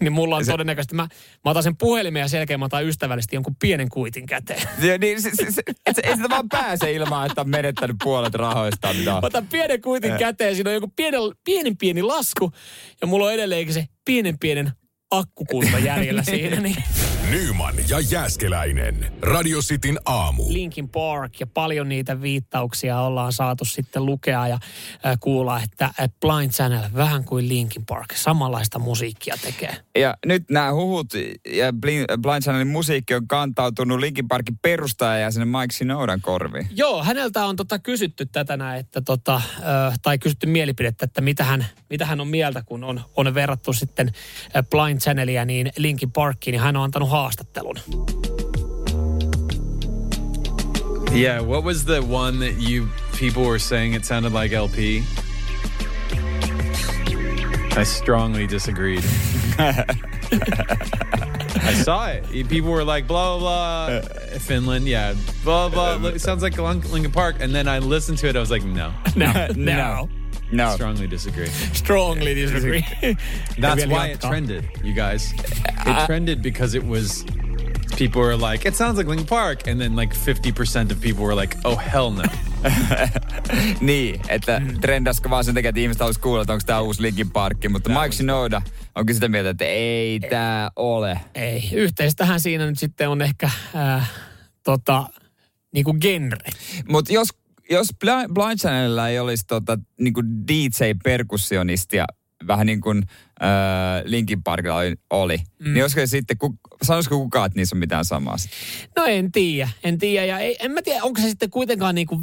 Niin mulla on Se- todennäköisesti, mä, mä otan sen puhelimen ja sen jälkeen mä otan ystävällisesti jonkun pienen kuitin käteen. <laughs> Ja niin, se, se, se, et, se- ei sitä vaan pääse ilman, että on menettänyt puolet rahoistaan. Mitä. Mä otan pienen kuitin Eh. käteen, siinä on joku pienen, pienen pieni lasku ja mulla on edelleenkin se pienen pienen akkukunto jäljellä <laughs> siinä. Niin. Nyman ja Jääskeläinen. Radio Cityn aamu. Linkin Park ja paljon niitä viittauksia ollaan saatu sitten lukea ja äh, kuulla, että äh, Blind Channel vähän kuin Linkin Park, samanlaista musiikkia tekee. Ja nyt nämä huhut ja Blind, Channelin musiikki on kantautunut Linkin Parkin perustaja ja sinne Mike Shinodan korviin. Joo, häneltä on tota kysytty tätä näin, että tota, äh, tai kysytty mielipidettä, että mitä hän, mitä hän on mieltä, kun on, on verrattu sitten Blind Channelia niin Linkin Parkiin, niin hän on antanut haastattelun. Yeah, what was the one that you people were saying it sounded like LP? I strongly disagreed. <laughs> I saw it. People were like, blah, blah, blah. Finland, yeah. Blah, blah. blah. It sounds like Lincoln Park. And then I listened to it. I was like, no. <laughs> <laughs> No, No. No. Strongly disagree. Strongly disagree. <laughs> That's why it trended, you guys. It trended because it was people were like, it sounds like Linkin Park, and then like 50% of people were like, oh hell no. <laughs> Niin, että trendasko vaan sen takia, että ihmiset haluaisi kuulla, että onko tämä uusi Linkin Parkki. Mutta Mike Shinoda onkin sitä mieltä, että ei tämä ole. Ei. Yhteistähän siinä nyt sitten on ehkä äh, tota, niinku genre. Mutta jos, jos Bli- Blind Channelilla ei olisi tota, niinku DJ-perkussionistia, vähän niin kuin äh, Linkin Parkilla oli, oli mm. niin olisiko sitten, ku, sanoisiko kukaan, että niissä on mitään samaa? No en tiedä, en tiedä. Ja ei, en mä tiedä, onko se sitten kuitenkaan niinku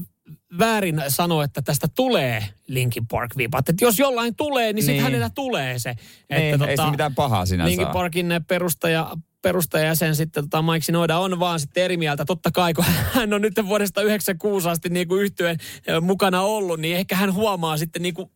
väärin sanoa, että tästä tulee Linkin Park vipat. Että jos jollain tulee, niin sitten Niin. hänellä tulee se. Ei, ei se mitään pahaa sinänsä Linkin ole. Parkin perustaja, perustajajäsen sitten tota Mike Shinoda on vaan sitten eri mieltä. Totta kai, kun <laughs> hän on nyt vuodesta 96 asti niin kuin yhtyeen ö, mukana ollut, niin ehkä hän huomaa sitten niin kuin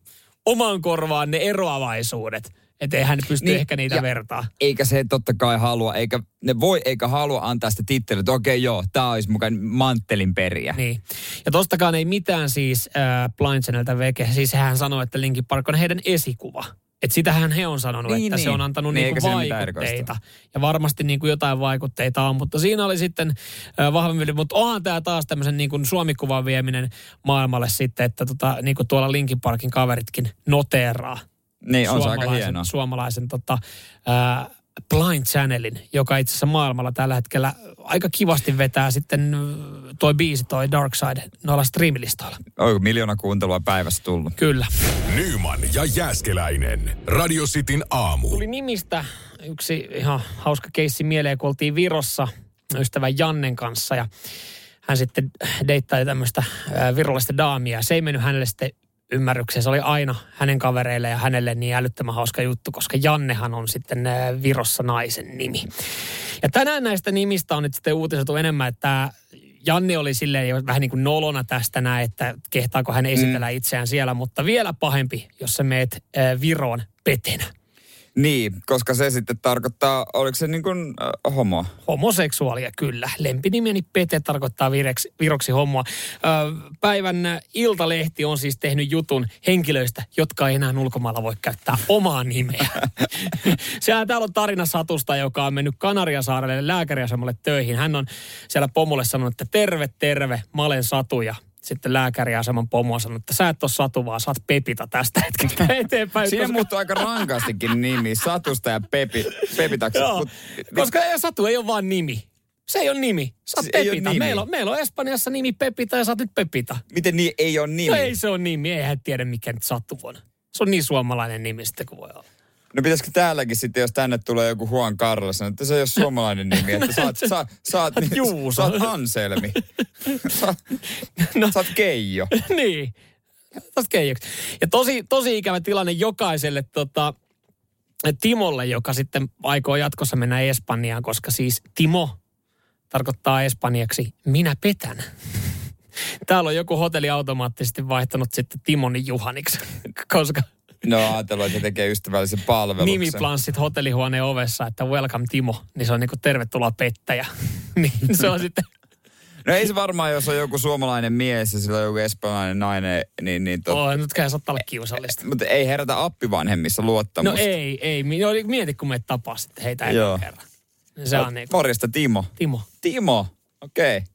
oman korvaan ne eroavaisuudet. Että ei hän pysty niin, ehkä niitä ja- vertaa. Eikä se totta kai halua, eikä ne voi eikä halua antaa sitä titteliä, että okei joo, tämä olisi mukaan manttelin periä. Niin. Ja tostakaan ei mitään siis äh, Blind Channelta veke. Siis hän sanoi, että Linkin Park on heidän esikuva. Että sitähän he on sanonut, Niin, että se niin. on antanut Niin, niinku vaikutteita. Ja varmasti niinku jotain vaikutteita on, mutta siinä oli sitten äh, vahvemmin. Mutta onhan tämä taas tämmöisen niinku Suomikuvan vieminen maailmalle sitten, että tota, niinku tuolla Linkin Parkin kaveritkin noteeraa Niin, on se aika suomalaisen, hienoa. suomalaisen tota, äh, Blind Channelin, joka itse asiassa maailmalla tällä hetkellä aika kivasti vetää sitten toi biisi, toi Dark Side noilla streamilistoilla. Onko miljoona kuuntelua päivässä tullut? Kyllä. Nyman ja Jääskeläinen. Radio Cityn aamu. Tuli nimistä yksi ihan hauska keissi mieleen, kun oltiin Virossa ystävän Jannen kanssa ja hän sitten deittaili tämmöistä virolaista daamia. Se ei mennyt hänelle sitten ymmärrykseen. Se oli aina hänen kavereille ja hänelle niin älyttömän hauska juttu, koska Jannehan on sitten äh, Virossa naisen nimi. Ja tänään näistä nimistä on nyt sitten uutisoitu enemmän, että Janne oli silleen jo vähän niin kuin nolona tästä näin, että kehtaako hän esitellä itseään siellä, mutta vielä pahempi, jos sä meet äh, Viroon petenä. Niin, koska se sitten tarkoittaa, oliko se niin kuin äh, homo? Homoseksuaalia, kyllä. Lempinimeni Pete tarkoittaa vireksi, viroksi homoa. Ö, päivän Iltalehti on siis tehnyt jutun henkilöistä, jotka ei enää ulkomailla voi käyttää omaa nimeä. <laughs> Sehän täällä on tarina Satusta, joka on mennyt Kanariasaarelle lääkäriasemalle töihin. Hän on siellä pomolle sanonut, että terve, terve, mä olen Satu ja sitten lääkäriaseman pomo on sanonut, että sä et ole Satu, vaan sä oot Pepita tästä hetkestä <laughs> eteenpäin. Siinä koska- muuttuu aika rankastikin nimi, Satusta ja Pepi, Pepitaksi. Joo, Mut- koska Satu ei ole vaan nimi. Se ei ole nimi. Sä oot Se ei ole Pepita. nimi. Meillä on, meillä on Espanjassa nimi Pepita ja sä oot nyt Pepita. Miten niin ei ole nimi? No ei se on nimi. Eihän tiedä mikä nyt Satu on. Se on niin suomalainen nimi sitten kuin voi olla. No pitäisikö täälläkin sitten, jos tänne tulee joku Juan Carlos, että se ei ole suomalainen nimi, että sä oot, sä, sä oot, niin, Juuso. sä oot Anselmi. <laughs> Sä, No. sä oot Keijo. <laughs> niin. Tästä keijoksi. Ja tosi, tosi ikävä tilanne jokaiselle tota, Timolle, joka sitten aikoo jatkossa mennä Espanjaan, koska siis Timo tarkoittaa espanjaksi minä petän. Täällä on joku hotelli automaattisesti vaihtanut sitten Timonin Juhaniksi, <laughs> koska <laughs> No ajatellut, että se tekee ystävällisen palveluksen. nimiplanssit hotellihuoneen ovessa, että welcome Timo, niin se on niin kuin tervetuloa pettäjä. <laughs> niin se on sitten, No ei se varmaan, jos on joku suomalainen mies ja sillä on joku espanjalainen nainen, niin, niin tot... oh, nyt käy saattaa olla kiusallista. Mutta ei herätä appivanhemmissa No luottamusta. ei, ei. Mi- no, mieti, kun me tapaa sitten heitä Joo. kerran. Se on niin Morjesta Timo. Timo, Timo, okei. Okay.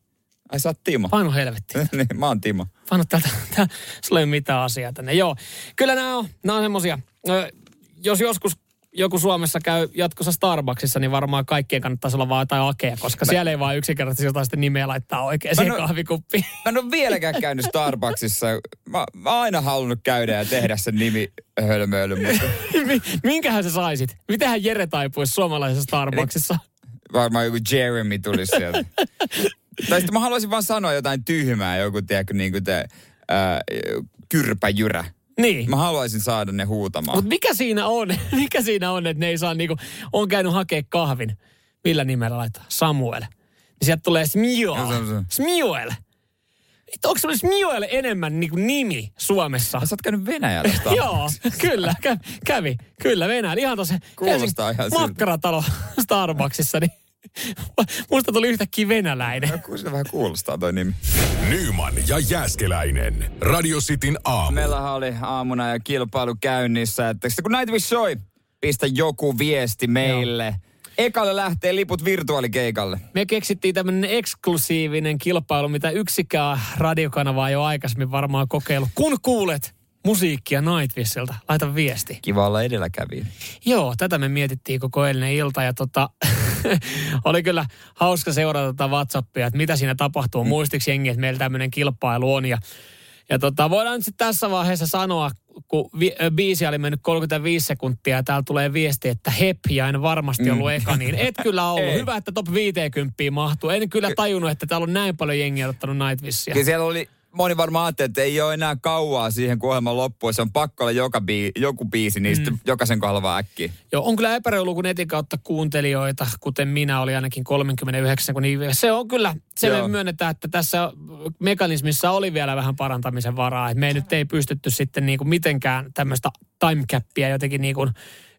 Ai sä oot Timo. paino helvetti. <laughs> niin, mä oon Timo. Paino täältä, <laughs> tää, sulla ei ole mitään asiaa tänne. Joo, kyllä nämä on, nämä on semmosia. Jos joskus joku Suomessa käy jatkossa Starbucksissa, niin varmaan kaikkien kannattaisi olla vaan jotain akea, koska siellä ei vaan yksinkertaisesti jotain sitten nimeä laittaa oikein siihen kahvikuppiin. Mä en ole vieläkään käynyt Starbucksissa. Mä, mä oon aina halunnut käydä ja tehdä sen nimi hölmöily, <laughs> Minkähän sä saisit? Mitenhän Jere taipuisi suomalaisessa Starbucksissa? varmaan joku Jeremy tulisi sieltä. <laughs> tai sitten mä haluaisin vaan sanoa jotain tyhmää, joku tiedätkö, niin kuin te, ää, kyrpäjyrä. Niin. Mä haluaisin saada ne huutamaan. Mutta mikä siinä on? <laughs> mikä siinä on, että ne ei saa niinku, on käynyt hakea kahvin. Millä nimellä laittaa? Samuel. Niin sieltä tulee Smio. Smioel. Että onko semmoinen Smioel enemmän niinku nimi Suomessa? Sä oot käynyt Venäjällä. <laughs> Joo, kyllä, kä- kävi. Kyllä, Venäjällä. Ihan tuossa Kuulostaa ihan siltä. makkaratalo <laughs> Starbucksissa, niin <laughs> musta tuli yhtäkkiä venäläinen. Kun se vähän kuulostaa toi nimi. Nyman ja Jääskeläinen. Radio Cityn aamu. Meillähän oli aamuna ja kilpailu käynnissä, että kun Nightwish soi, pistä joku viesti meille. Ekalle lähtee liput virtuaalikeikalle. Me keksittiin tämmöinen eksklusiivinen kilpailu, mitä yksikään radiokanava ei ole aikaisemmin varmaan kokeillut. Kun kuulet musiikkia Nightwishilta, laita viesti. Kiva olla edelläkävijä. Joo, tätä me mietittiin koko eilinen ilta ja tota, <laughs> oli kyllä hauska seurata tätä Whatsappia, että mitä siinä tapahtuu. Muistiksi jengi, että meillä tämmöinen kilpailu on ja, ja tota, voidaan nyt sitten tässä vaiheessa sanoa, kun vi, biisi oli mennyt 35 sekuntia ja täällä tulee viesti, että hep ja en varmasti ollut eka, niin et kyllä ollut. Ei. Hyvä, että top 50 mahtuu. En kyllä tajunnut, että täällä on näin paljon jengiä ottanut Nightwishia. Ja siellä oli, moni varmaan ajatteli, että ei ole enää kauaa siihen, kun ohjelma loppuu. Se on pakko olla joka bii, joku biisi, niin mm. jokaisen kohdalla vaan äkkiä. Joo, on kyllä epäreilu, kun netin kautta kuuntelijoita, kuten minä oli ainakin 39, kun niin se on kyllä, se Joo. me myönnetään, että tässä mekanismissa oli vielä vähän parantamisen varaa. Että me ei nyt ei pystytty sitten niin kuin mitenkään tämmöistä timecappia jotenkin niin kuin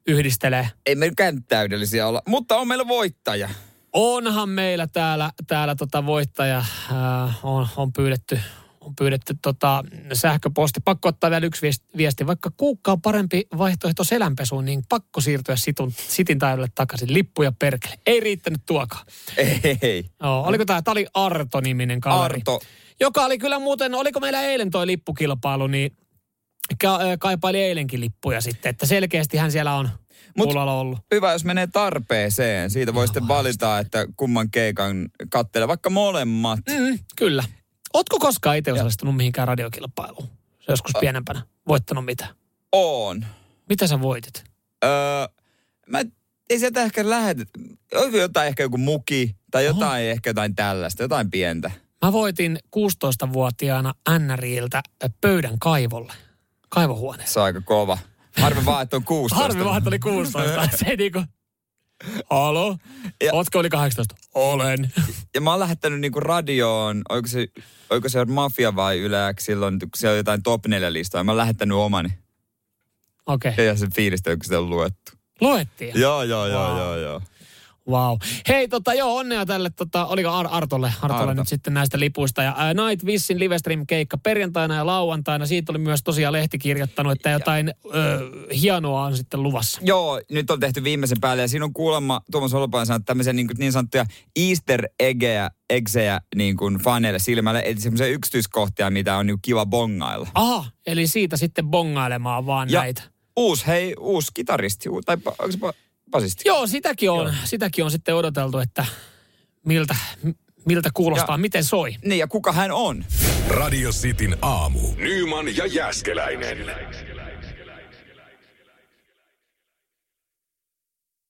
yhdistelee. Ei me täydellisiä olla, mutta on meillä voittaja. Onhan meillä täällä, täällä tota voittaja äh, on, on pyydetty, on pyydetty tota sähköposti. Pakko ottaa vielä yksi viesti-. Vaikka kuukka on parempi vaihtoehto selänpesuun, niin pakko siirtyä situn, sitin taidolle takaisin. Lippuja perkele. Ei riittänyt tuokaan. Ei, ei. Joo, oliko tämä, tämä oli Arto-niminen kaveri. Arto. Joka oli kyllä muuten, oliko meillä eilen toi lippukilpailu, niin ka- ö, kaipaili eilenkin lippuja sitten. Että selkeästi hän siellä on Mut- ollut. Hyvä, jos menee tarpeeseen. Siitä voi sitten valita, että kumman keikan kattelee, vaikka molemmat. Mm, kyllä. Ootko koskaan itse osallistunut mihinkään radiokilpailuun? Se joskus pienempänä. Voittanut mitä? On. Mitä sä voitit? Öö, mä, ei sieltä ehkä lähetä. Oliko jotain ehkä joku muki tai jotain ehkä jotain tällaista, jotain pientä. Mä voitin 16-vuotiaana NRIiltä pöydän kaivolle. Kaivohuoneessa. Se on aika kova. Harmi vaan, että on 16. Harmi vaan, että oli 16. <laughs> Se ei niinku... Halo? Ja- Ootko oli 18? Olen. Ja mä oon lähettänyt niinku radioon, oliko se, oliko se Mafia vai Yle X silloin, kun siellä on jotain top 4 listoja. Mä oon lähettänyt omani. Okei. Okay. Ja se fiilistä, kun sitä on luettu. Luettiin. Joo, joo, joo, Wow. joo, joo. Wow. Hei, tota, joo, onnea tälle, tota, oliko Ar- Artolle, Artolle Arto. nyt sitten näistä lipuista. Ja ää, Night Vissin livestream-keikka perjantaina ja lauantaina. Siitä oli myös tosiaan lehti kirjoittanut, että jotain ö, hienoa on sitten luvassa. Joo, nyt on tehty viimeisen päälle ja siinä on kuulemma Tuomas Holopainen sanonut tämmöisiä niin, niin sanottuja easter eggejä, eggejä niin kuin faneille silmälle, eli semmoisia yksityiskohtia, mitä on niin kiva bongailla. Aha, eli siitä sitten bongailemaan vaan Ja näitä. uusi, hei, uusi kitaristi, tai onko se basisti? Joo, sitäkin on, sitäkin on sitten odoteltu, että miltä, miltä kuulostaa, Ja- miten soi. Niin, ja kuka hän on? Radio Cityn aamu. Nyman ja Jääskeläinen.